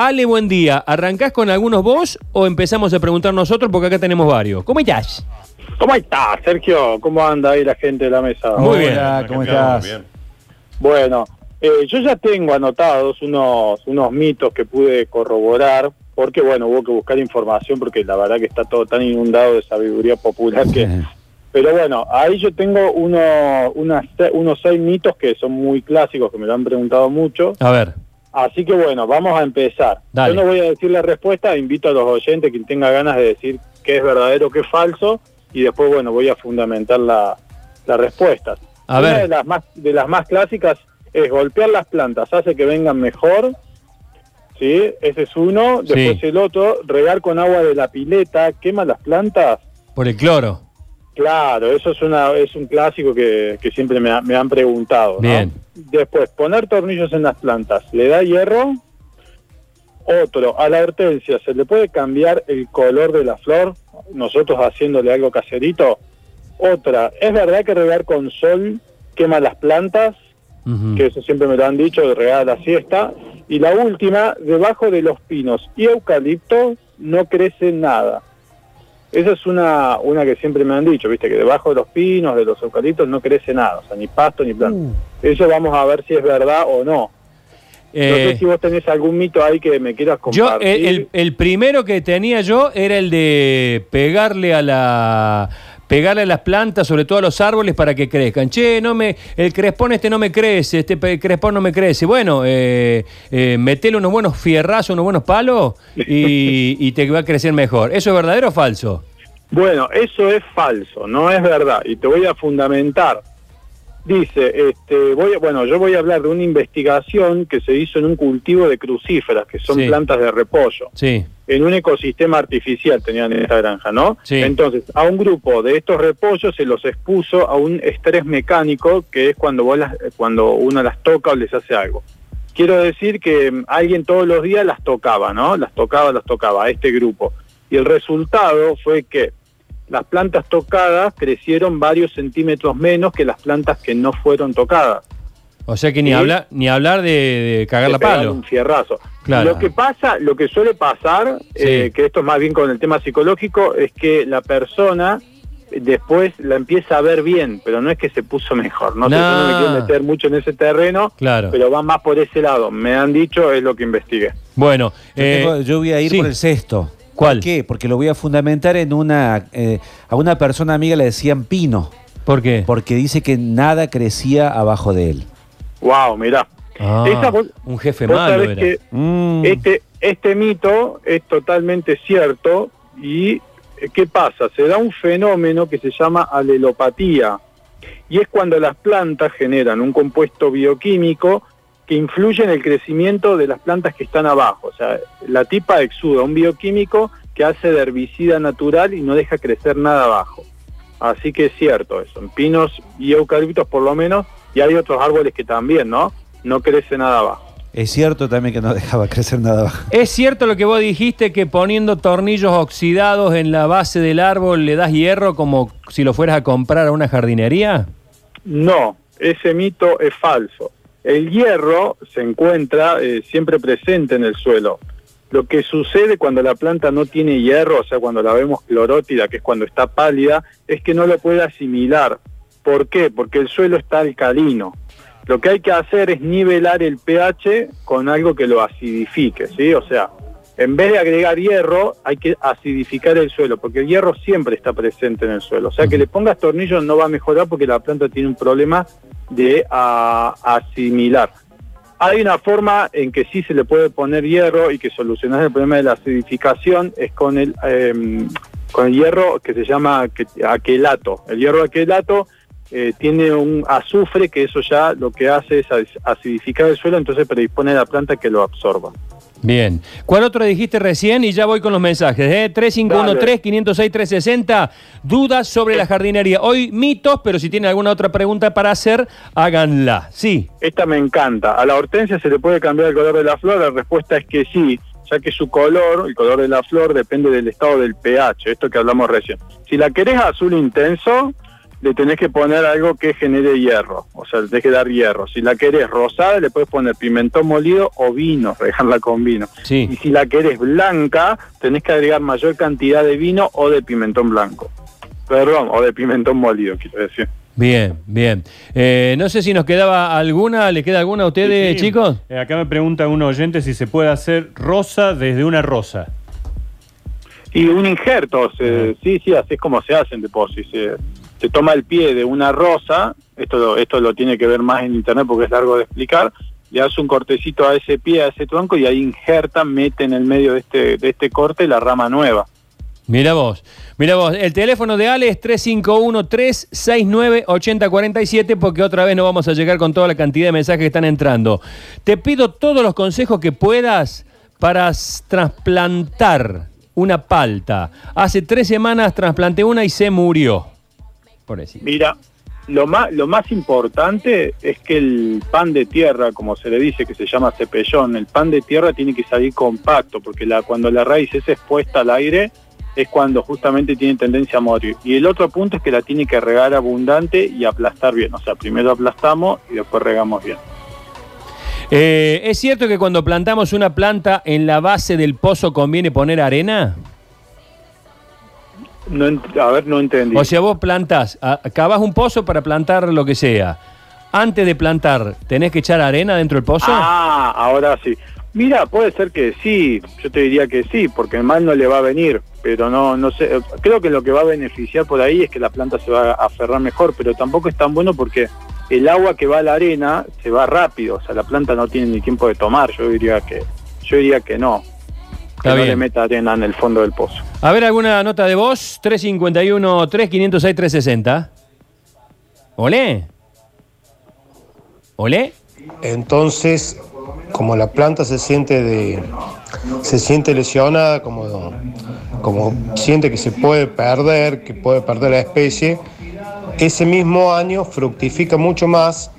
Ale, buen día. ¿Arrancás con algunos vos o empezamos a preguntar nosotros? Porque acá tenemos varios. ¿Cómo estás? ¿Cómo estás, Sergio? ¿Cómo anda ahí la gente de la mesa? Muy bien. Hola, ¿cómo estás? Bueno, eh, yo ya tengo anotados unos, unos mitos que pude corroborar, porque bueno, hubo que buscar información porque la verdad que está todo tan inundado de sabiduría popular que... Pero bueno, ahí yo tengo uno, unas, unos seis mitos que son muy clásicos, que me lo han preguntado mucho. A ver. Así que bueno, vamos a empezar. Dale. Yo no voy a decir la respuesta, invito a los oyentes, quien tenga ganas de decir qué es verdadero, qué es falso, y después, bueno, voy a fundamentar la, las respuestas. A Una ver. de las, más, de las más clásicas es golpear las plantas, hace que vengan mejor, ¿sí? Ese es uno. Después Sí. el otro, regar con agua de la pileta, quema las plantas. Por el cloro. Claro, eso es una es un clásico que, que siempre me, ha- me han preguntado. ¿no? Bien. Después, poner tornillos en las plantas, ¿le da hierro? Otro, a la hortensia, ¿se le puede cambiar el color de la flor? Nosotros haciéndole algo caserito. Otra, ¿es verdad que regar con sol quema las plantas? Que eso siempre me lo han dicho, de regar a la siesta. Y la última, debajo de los pinos y eucalipto no crece nada. Esa es una, una que siempre me han dicho, viste, que debajo de los pinos, de los eucaliptos, no crece nada, o sea, ni pasto ni planta. Uh. Eso vamos a ver si es verdad o no. No Eh, sé si vos tenés algún mito ahí que me quieras yo, compartir. el, el- el primero que tenía yo era el de pegarle a la pegarle a las plantas, sobre todo a los árboles, para que crezcan. Che, no me, el crespón este no me crece, este crespón no me crece. Bueno, eh, eh, metele unos buenos fierrazos, unos buenos palos y, y te va a crecer mejor. ¿Eso es verdadero o falso? Bueno, eso es falso, no es verdad. Y te voy a fundamentar. Dice, este, voy a- bueno, yo voy a hablar de una investigación que se hizo en un cultivo de crucíferas, que son Sí. plantas de repollo. Sí. en un ecosistema artificial tenían en esta granja, ¿no? Sí. Entonces, a un grupo de estos repollos se los expuso a un estrés mecánico, que es cuando, vos las- cuando uno las toca o les hace algo. Quiero decir que mm, alguien todos los días las tocaba, ¿no? Las tocaba, las tocaba a este grupo. Y el resultado fue que las plantas tocadas crecieron varios centímetros menos que las plantas que no fueron tocadas. O sea que ni, Sí. habla, ni hablar de, de cagar de la palo. un fierrazo. Claro. Lo que pasa, lo que suele pasar, eh, que esto es más bien con el tema psicológico, es que la persona eh, después la empieza a ver bien, pero no es que se puso mejor. No, sé, yo no me quiero meter mucho en ese terreno, Claro. pero va más por ese lado. Me han dicho, es lo que investigué. Bueno, Yo, eh, tengo- yo voy a ir sí. por el sexto. ¿Cuál? ¿Por qué? Porque lo voy a fundamentar en una... eh, a una persona amiga le decían pino, ¿Por qué? porque dice que nada crecía abajo de él. Wow, mirá. Ah, Esa vos- un jefe malo era. que Mm. este, este mito es totalmente cierto y eh, ¿qué pasa? Se da un fenómeno que se llama alelopatía y es cuando las plantas generan un compuesto bioquímico que influye en el crecimiento de las plantas que están abajo. O sea, la tipa exuda un bioquímico que hace de herbicida natural y no deja crecer nada abajo. Así que es cierto eso, en pinos y eucaliptos por lo menos, y hay otros árboles que también, ¿no? No crece nada abajo. Es cierto también que no dejaba crecer nada abajo. ¿Es cierto lo que vos dijiste que poniendo tornillos oxidados en la base del árbol le das hierro como si lo fueras a comprar a una jardinería? No, ese mito es falso. El hierro se encuentra eh, siempre presente en el suelo. Lo que sucede cuando la planta no tiene hierro, o sea, cuando la vemos clorótida, que es cuando está pálida, es que no lo puede asimilar. ¿Por qué? Porque el suelo está alcalino. Lo que hay que hacer es nivelar el pH con algo que lo acidifique, ¿sí? O sea, en vez de agregar hierro, hay que acidificar el suelo, porque el hierro siempre está presente en el suelo. O sea, que le pongas tornillos no va a mejorar porque la planta tiene un problema de asimilar. Hay una forma en que sí se le puede poner hierro y que solucionar el problema de la acidificación es con el, em, con el hierro que se llama que- aquelato. El hierro aquelato eh, tiene un azufre que eso ya lo que hace es acidificar el suelo, entonces predispone a la planta que lo absorba. Bien. ¿Cuál otro dijiste recién? Y ya voy con los mensajes. ¿eh? 3513-506-360. Dudas sobre la jardinería. Hoy mitos, pero si tienen alguna otra pregunta para hacer, háganla. Sí. Esta me encanta. ¿A la hortensia se le puede cambiar el color de la flor? La respuesta es que sí, ya que su color, el color de la flor, depende del estado del pH, esto que hablamos recién. Si la querés azul intenso, le tenés que poner algo que genere hierro, o sea, le tenés que dar hierro. Si la querés rosada, le puedes poner pimentón molido o vino, regarla con vino. Sí. Y si la querés blanca, tenés que agregar mayor cantidad de vino o de pimentón blanco. Perdón, o de pimentón molido, quiero decir. Bien, bien. Eh, no sé si nos quedaba alguna, ¿le queda alguna a ustedes, Sí, chicos? eh, acá me pregunta un oyente si se puede hacer rosa desde una rosa. Y un injerto, se- sí, sí, así es como se hace en depósito. Se, se toma el pie de una rosa, esto esto lo tiene que ver más en internet porque es largo de explicar, le hace un cortecito a ese pie, a ese tronco y ahí injerta, mete en el medio de este, de este corte la rama nueva. Mira vos, mira vos, el teléfono de Ale es 351-369-8047 porque otra vez no vamos a llegar con toda la cantidad de mensajes que están entrando. Te pido todos los consejos que puedas para trasplantar una palta. Hace tres semanas trasplanté una y se murió. Mira, lo más, lo más importante es que el pan de tierra, como se le dice, que se llama cepellón, el pan de tierra tiene que salir compacto, porque la, cuando la raíz es expuesta al aire es cuando justamente tiene tendencia a morir. Y el otro punto es que la tiene que regar abundante y aplastar bien. O sea, primero aplastamos y después regamos bien. Eh, ¿Es cierto que cuando plantamos una planta en la base del pozo conviene poner arena? No a ver, no entendí. O sea, vos plantás, a- cavás un pozo para plantar lo que sea. Antes de plantar, ¿tenés que echar arena dentro del pozo? Ah, ahora sí. Mira, puede ser que sí, yo te diría que sí, porque mal no le va a venir, pero no, no sé, creo que lo que va a beneficiar por ahí es que la planta se va a aferrar mejor, pero tampoco es tan bueno porque el agua que va a la arena se va rápido, o sea, la planta no tiene ni tiempo de tomar, yo diría que, yo diría que no, que Está no bien. le meta arena en el fondo del pozo. A ver, ¿alguna nota de voz? 351-3506-360. ¿Olé? ¿Olé? Entonces, como la planta se siente de se siente lesionada, como, como siente que se puede perder, que puede perder la especie, ese mismo año fructifica mucho más,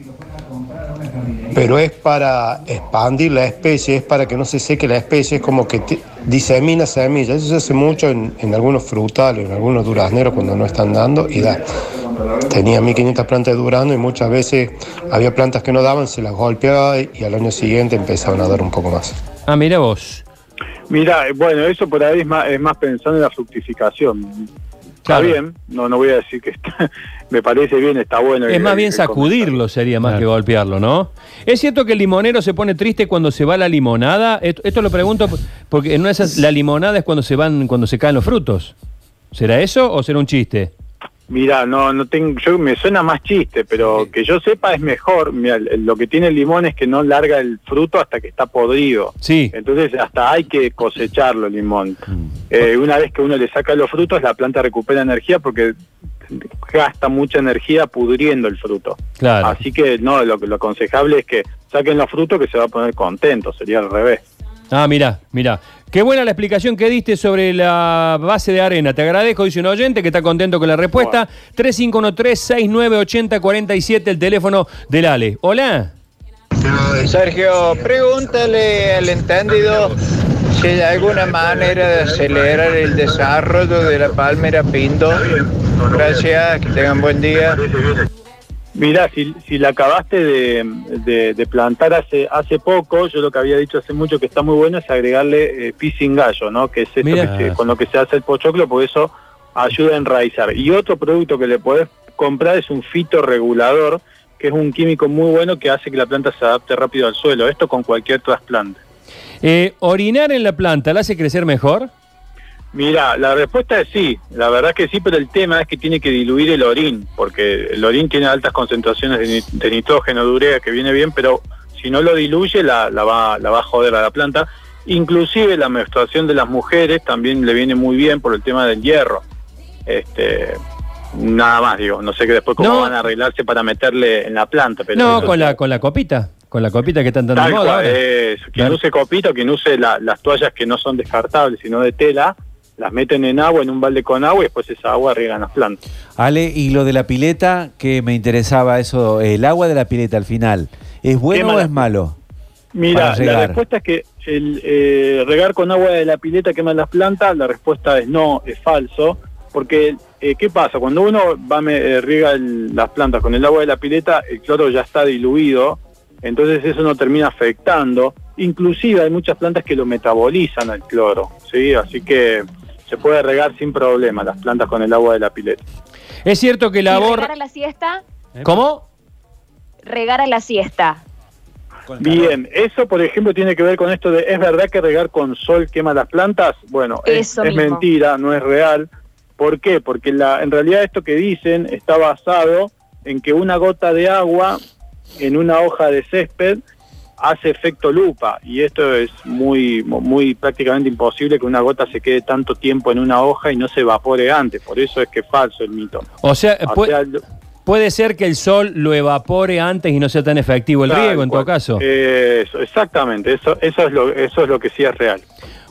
pero es para expandir la especie, es para que no se seque la especie, es como que te- disemina semillas. Eso se hace mucho en, en algunos frutales, en algunos durazneros cuando no están dando y da. Tenía 1500 plantas de durazno y muchas veces había plantas que no daban, se las golpeaba y al año siguiente empezaban a dar un poco más. Ah, mira vos. Mira, eh, bueno, eso por ahí es más, es más pensando en la fructificación. Está Claro. bien, no, no voy a decir que está, me parece bien, está bueno. Es el- más bien el sacudirlo sería más Claro. que golpearlo, ¿no? ¿Es cierto que el limonero se pone triste cuando se va la limonada? Esto, esto lo pregunto porque en una de esas, la limonada es cuando se van, cuando se caen los frutos. ¿Será eso o será un chiste? Mira, no, no tengo, yo me suena más chiste, pero que yo sepa es mejor. Lo que tiene el limón es que no larga el fruto hasta que está podrido. Sí. Entonces hasta hay que cosecharlo el limón. Mm. Eh, una vez que uno le saca los frutos, la planta recupera energía porque gasta mucha energía pudriendo el fruto. Claro. Así que no, lo, lo aconsejable es que saquen los frutos que se va a poner contento, sería al revés. Ah, mira, mira. Qué buena la explicación que diste sobre la base de arena. Te agradezco, dice un oyente que está contento con la respuesta. 3513-698047, el teléfono del Ale. Hola. Sergio, pregúntale al entendido si hay alguna manera de acelerar el desarrollo de la palmera Pinto. Gracias, que tengan buen día. Mira, si, si la acabaste de, de- de plantar hace hace poco, yo lo que había dicho hace mucho que está muy bueno es agregarle eh, gallo, ¿no? Que es esto que se- con lo que se hace el pochoclo, porque eso ayuda a enraizar. Y otro producto que le podés comprar es un fitorregulador, que es un químico muy bueno que hace que la planta se adapte rápido al suelo. Esto con cualquier trasplante. Eh, ¿Orinar en la planta la hace crecer mejor? Mira, la respuesta es sí, la verdad que sí, pero el tema es que tiene que diluir el orín, porque el orín tiene altas concentraciones de, ni- de nitrógeno, de urea, que viene bien, pero si no lo diluye la, la va, la va a joder a la planta. Inclusive la menstruación de las mujeres también le viene muy bien por el tema del hierro. Este, nada más, digo, no sé que después cómo No. van a arreglarse para meterle en la planta. Pero No, con sí. la, con la copita. Con la copita que están dando moda cual, ahora. eso. Quien Claro. use copito, quien use la- las toallas que no son descartables, sino de tela, las meten en agua, en un balde con agua, y después esa agua riegan las plantas. Ale, y lo de la pileta, que me interesaba eso, el agua de la pileta al final, ¿es bueno o es malo? Mira, la respuesta es que el eh, regar con agua de la pileta quema las plantas, la respuesta es no, es falso. porque eh, ¿qué pasa? Cuando uno va eh, riega el- las plantas con el agua de la pileta, el cloro ya está diluido, entonces eso no termina afectando. Inclusive hay muchas plantas que lo metabolizan al cloro, ¿sí? Así que se puede regar sin problema las plantas con el agua de la pileta. Es cierto que ¿Y la regar borra... a la siesta? ¿Cómo? Regar a la siesta. Bien, eso por ejemplo tiene que ver con esto de, ¿es verdad que regar con sol quema las plantas? Bueno, es, Eso es mentira, no es real. ¿Por qué? Porque la, en realidad esto que dicen está basado en que una gota de agua en una hoja de césped hace efecto lupa y esto es muy muy prácticamente imposible que una gota se quede tanto tiempo en una hoja y no se evapore antes, por eso es que es falso el mito. O sea, O pu- sea, lo- puede ser que el sol lo evapore antes y no sea tan efectivo el riego, en todo caso. Eso, exactamente, eso, eso, es lo, eso es lo que sí es real.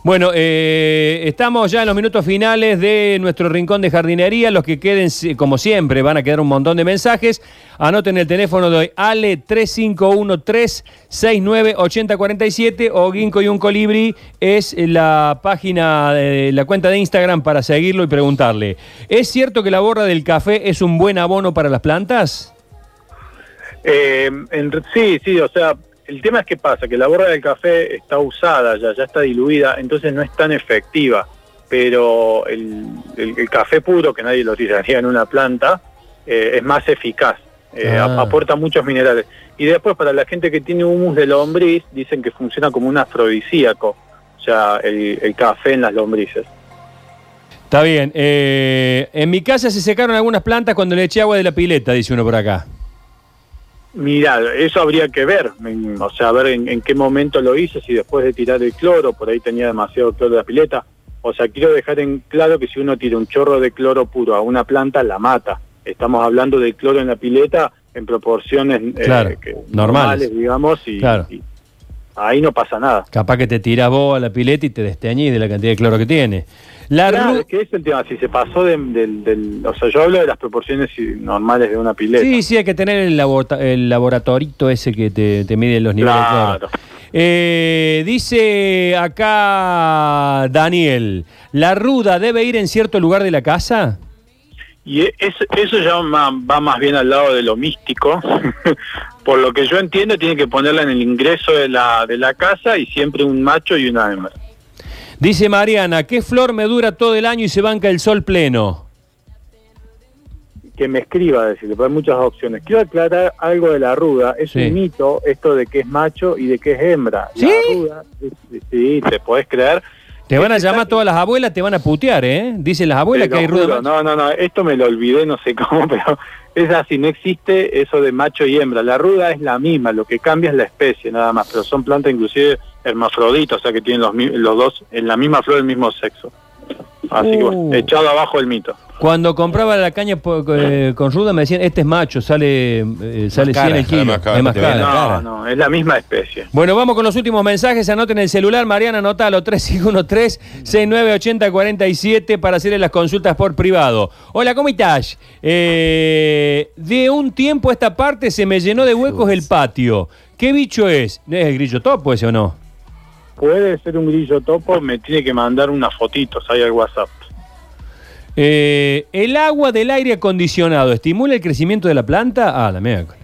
Bueno, eh, estamos ya en los minutos finales de nuestro rincón de jardinería. Los que queden, como siempre, van a quedar un montón de mensajes. Anoten el teléfono de hoy, Ale 3513-698047 o Ginkgo y un colibrí es la página, de, la cuenta de Instagram para seguirlo y preguntarle. ¿Es cierto que la borra del café es un buen abono para las plantas? Eh, sí, sí, o sea, el tema es que pasa, que la borra del café está usada ya, ya está diluida, entonces no es tan efectiva, pero el, el- el café puro, que nadie lo tiraría en una planta, eh, es más eficaz, eh, Ah. ap- aporta muchos minerales. Y después para la gente que tiene humus de lombriz, dicen que funciona como un afrodisíaco, o sea, el, el café en las lombrices. Está bien. eh, en mi casa se secaron algunas plantas cuando le eché agua de la pileta, dice uno por acá. Mira, eso habría que ver, o sea, ver en, en qué momento lo hice, si después de tirar el cloro, por ahí tenía demasiado cloro de la pileta. O sea, quiero dejar en claro que si uno tira un chorro de cloro puro a una planta, la mata. Estamos hablando de cloro en la pileta en proporciones eh, que- normales. digamos, y, Claro. y ahí no pasa nada. Capaz que te tiras vos a la pileta y te desteñís de la cantidad de cloro que tiene. La Claro, ru- es el tema, si se pasó de- del, del- O sea, yo hablo de las proporciones normales de una pileta. Sí, sí, hay que tener el, labota- el laboratorito ese que te, te mide los niveles Claro. cloro. Eh, dice acá Daniel, ¿la ruda debe ir en cierto lugar de la casa? Y e- es- eso ya va más bien al lado de lo místico. Por lo que yo entiendo, tiene que ponerla en el ingreso de la, de la casa y siempre un macho y una hembra. Dice Mariana, ¿qué flor me dura todo el año y se banca el sol pleno? Que me escriba, decirle, porque hay muchas opciones. Quiero aclarar algo de la ruda. Es Sí. un mito esto de que es macho y de que es hembra. ¿Sí? La ruda, es- sí, te podés creer. Te van a Este llamar todas las abuelas, te van a putear, ¿eh? Dicen las abuelas que hay ruda juro. No, no, no, esto me lo olvidé, no sé cómo, pero es así, no existe eso de macho y hembra. La ruda es la misma, lo que cambia es la especie nada más, pero son plantas inclusive hermafroditas, o sea que tienen los, los dos en la misma flor del mismo sexo. Así que Uh. bueno, echado abajo el mito. Cuando compraba la caña eh, con ruda me decían, este es macho, sale, eh, sale 100 cara, el sale kilo. más cara, es más cara. No, no, es la misma especie. Bueno, vamos con los últimos mensajes. Anoten el celular, Mariana, anótalo 3513-698047 para hacerle las consultas por privado. Hola, ¿cómo estás? Eh, de un tiempo a esta parte se me llenó de huecos el patio. ¿Qué bicho es? ¿Es el grillo topo ese o no? Puede ser un grillo topo, me tiene que mandar unas fotitos ahí al WhatsApp. Eh, ¿El agua del aire acondicionado estimula el crecimiento de la planta? Ah, la mierda.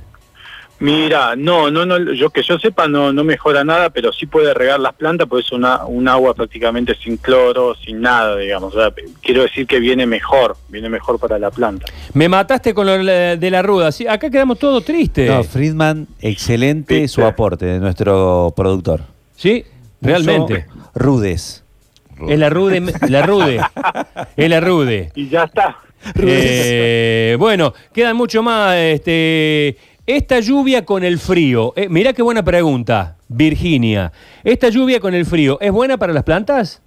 Mira, no, no, no, yo que yo sepa no, no mejora nada, pero sí puede regar las plantas, pues es una, un agua prácticamente sin cloro, sin nada, digamos. O sea, quiero decir que viene mejor, viene mejor para la planta. Me mataste con lo de la ruda. Sí, acá quedamos todos tristes. No, Friedman, excelente ¿Viste? su aporte de nuestro productor. sí, realmente. Rudes. Es la rude, la rude. Es la rude. Y ya está. Eh, bueno, quedan mucho más. Este, esta lluvia con el frío. Eh, mirá qué buena pregunta, Virginia. ¿Esta lluvia con el frío es buena para las plantas?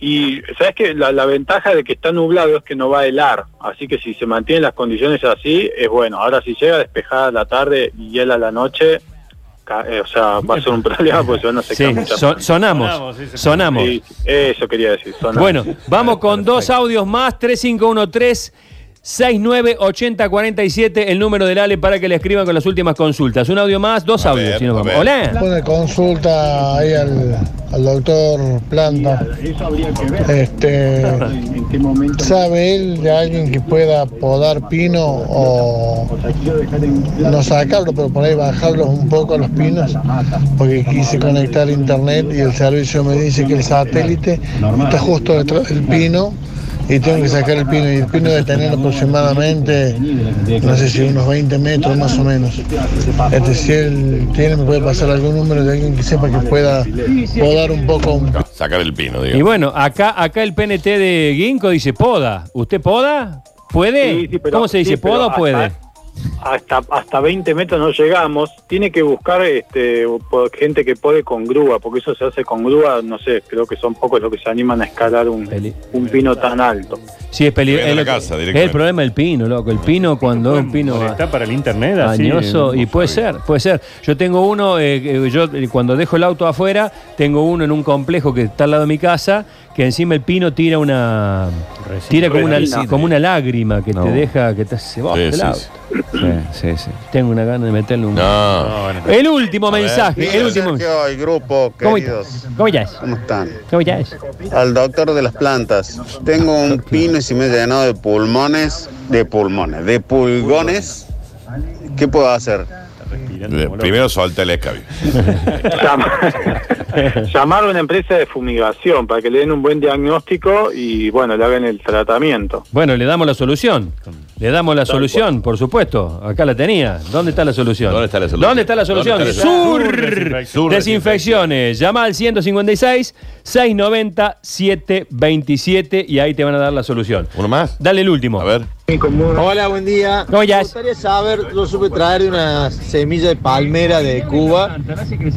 Y sabes que la, la ventaja de que está nublado es que no va a helar, así que si se mantienen las condiciones así, es bueno. Ahora si llega despejada la tarde y hiela la noche, eh, o sea, va a ser un problema porque se van a secar Sí, muchas son- sonamos. Sonamos, sí, Sonamos. Sí, eso quería decir. sonamos. Bueno, vamos con dos audios más. 3513 698047, el número del Ale para que le escriban con las últimas consultas. Un audio más, dos A audios. ver, si nos a vamos. ver. Hola. Una consulta ahí al, al doctor Planta. Este, ¿Sabe él de alguien que pueda podar pino o no sacarlo, pero por ahí bajarlos un poco a los pinos? Porque quise conectar internet y el servicio me dice que el satélite está justo detrás del pino y tengo que sacar el pino y el pino debe tener aproximadamente, no sé si unos 20 metros más o menos. Este, si él tiene, me puede pasar algún número de alguien que sepa que pueda podar un poco un Sacar el pino, Y digo. bueno, acá, acá el PNT de Ginkgo dice poda. ¿Usted poda? ¿Puede? Sí, sí, pero- ¿Cómo se dice? sí, ¿Poda o puede? Hasta- Hasta, hasta 20 metros no llegamos. Tiene que buscar este, gente que puede con grúa, porque eso se hace con grúa, no sé, creo que son pocos los que se animan a escalar un, Peli- un pino tan alto. Sí, es peligroso. Es, es directamente. el problema del pino, loco. El pino cuando es un pino Está para el internet así. añoso. eh, Y puede ser, puede ser. Yo tengo uno, eh, yo cuando dejo el auto afuera, tengo uno en un complejo que está al lado de mi casa, que encima el pino tira una... Tira como una, como una lágrima que No. te deja, que te hace bosta Sí, el sí, auto. sí. Sí, sí, sí. Tengo una gana de meterle un... No. No, bueno. El último A ver. mensaje, el último. Sergio y grupo, ¿Cómo, queridos. ¿Cómo ya es? ¿Cómo están? ¿Cómo ya es? Al doctor de las plantas. Tengo un pino y se me he llenado de pulmones, de pulmones, de pulgones. ¿Qué puedo hacer? Como loco. Primero solta el escabio. Llama- Llamar a una empresa de fumigación para que le den un buen diagnóstico y bueno, le hagan el tratamiento. Bueno, le damos la solución. Le damos la solución, por supuesto. Acá la tenía. ¿Dónde está la solución? ¿Dónde está la solución? ¿Dónde está la solución? ¿Dónde está la Sur, solución? Sur Desinfecciones. Llama al 156 690 727 y ahí te van a dar la solución. ¿Uno más? Dale el último. A ver. Hola, buen día. ¿Cómo ya Me gustaría saber, yo supe traer una semilla de palmera de Cuba,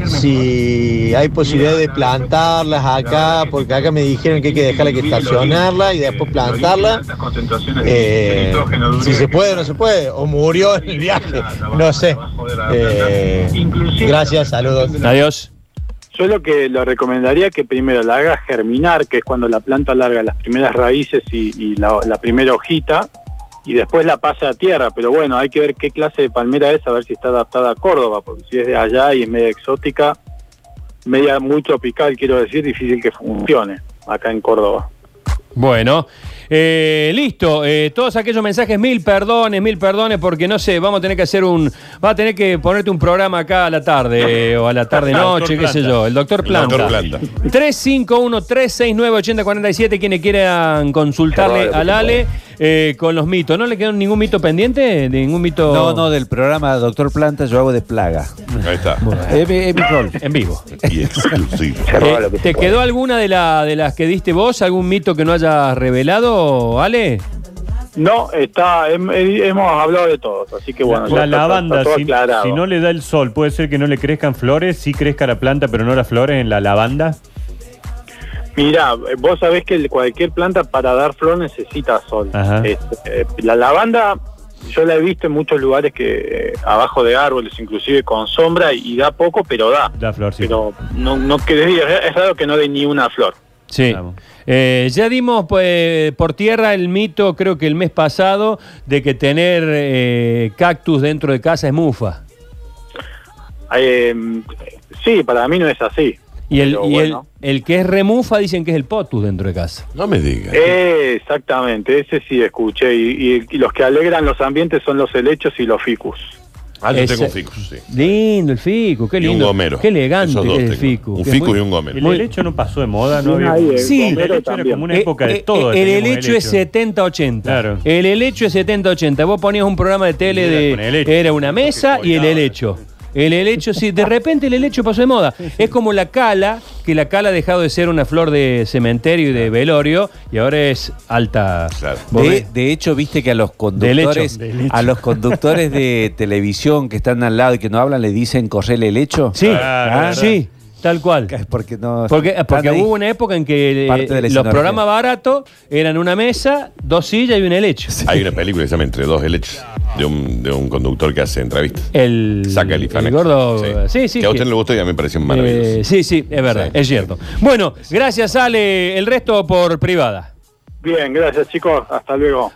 si hay posibilidad de plantarlas acá, porque acá me dijeron que hay que dejarla que estacionarla y después plantarla. Eh, si se puede o no se puede, o murió en el viaje, no sé. Eh, gracias, saludos. Adiós. Yo lo que lo recomendaría que primero la haga germinar, que es cuando la planta larga las primeras raíces y, la primera hojita, y después la pasa a tierra. Pero bueno, hay que ver qué clase de palmera es, a ver si está adaptada a Córdoba, porque si es de allá y es media exótica, media muy tropical, quiero decir, difícil que funcione acá en Córdoba. Bueno, eh, listo. eh, todos aquellos mensajes, mil perdones, mil perdones, porque no sé, vamos a tener que hacer un. Va a tener que ponerte un programa acá a la tarde eh, o a la tarde-noche, qué sé Planta. yo. El doctor El Planta. doctor Planta. 351-369-8047, quienes quieran consultarle al Ale eh, con los mitos. ¿No le quedó ningún mito pendiente? ¿Ningún mito No, no, del programa Doctor Planta yo hago de plaga. Ahí está. Es mi, es mi rol. en vivo? Y exclusivo. Eh, ¿Te quedó alguna de, la, de las que diste vos? ¿Algún mito que no hayas revelado, Ale? No, está, hem- he- hemos hablado de todos, así que bueno, ya la está- lavanda, está todo si, aclarado. si no le da el sol, puede ser que no le crezcan flores, sí crezca la planta, pero no las flores en la lavanda. Mira, vos sabés que cualquier planta para dar flor necesita sol. Este, eh, la lavanda, yo la he visto en muchos lugares que eh, abajo de árboles, inclusive con sombra, y, y da poco, pero da. Da flor, sí. Pero no, no es raro que no dé ni una flor. Sí. Eh, ya dimos pues, por tierra el mito, creo que el mes pasado, de que tener eh, cactus dentro de casa es mufa. Eh, sí, para mí no es así. Y, el, Pero y bueno. el, el que es remufa dicen que es el potus dentro de casa. No me digas. Eh, exactamente, ese sí escuché. Y, y- y los que alegran los ambientes son los helechos y los ficus. Ah, yo Ese- tengo un ficus, sí. Lindo el ficu, qué Y un lindo. gomero. Qué elegante Esos que dos es el tengo. ficu. Un ficus muy- y un gomero. El helecho no pasó de moda, no Sí, había. el Sí. El helecho era como una Eh, época de eh, todo. eh, el teníamos helecho es 70-80. Claro. El helecho es 70-80. Vos ponías un programa de tele de. Era una mesa y el helecho. El helecho, sí, de repente el helecho pasó de moda. Es como la cala, que la cala ha dejado de ser una flor de cementerio y de velorio y ahora es alta. Claro. ¿Vos De, hecho, viste que a los De conductores, lecho. De lecho. a los conductores de televisión que están al lado y que no hablan, le dicen correle el hecho. Sí, Claro, ah, sí, tal cual. Porque no. Porque, porque hubo una época en que eh, los programas baratos eran una mesa, dos sillas y un helecho. Hay una película que se llama Entre dos helechos de un, de un conductor que hace entrevistas. El, Saca el IFANEX. gordo. Sí, sí. Que a usted no le gustó y a mí me pareció maravilloso. Eh, sí, sí, es verdad, Sí. es cierto. Bueno, gracias Ale, el resto por privada. Bien, gracias chicos, hasta luego.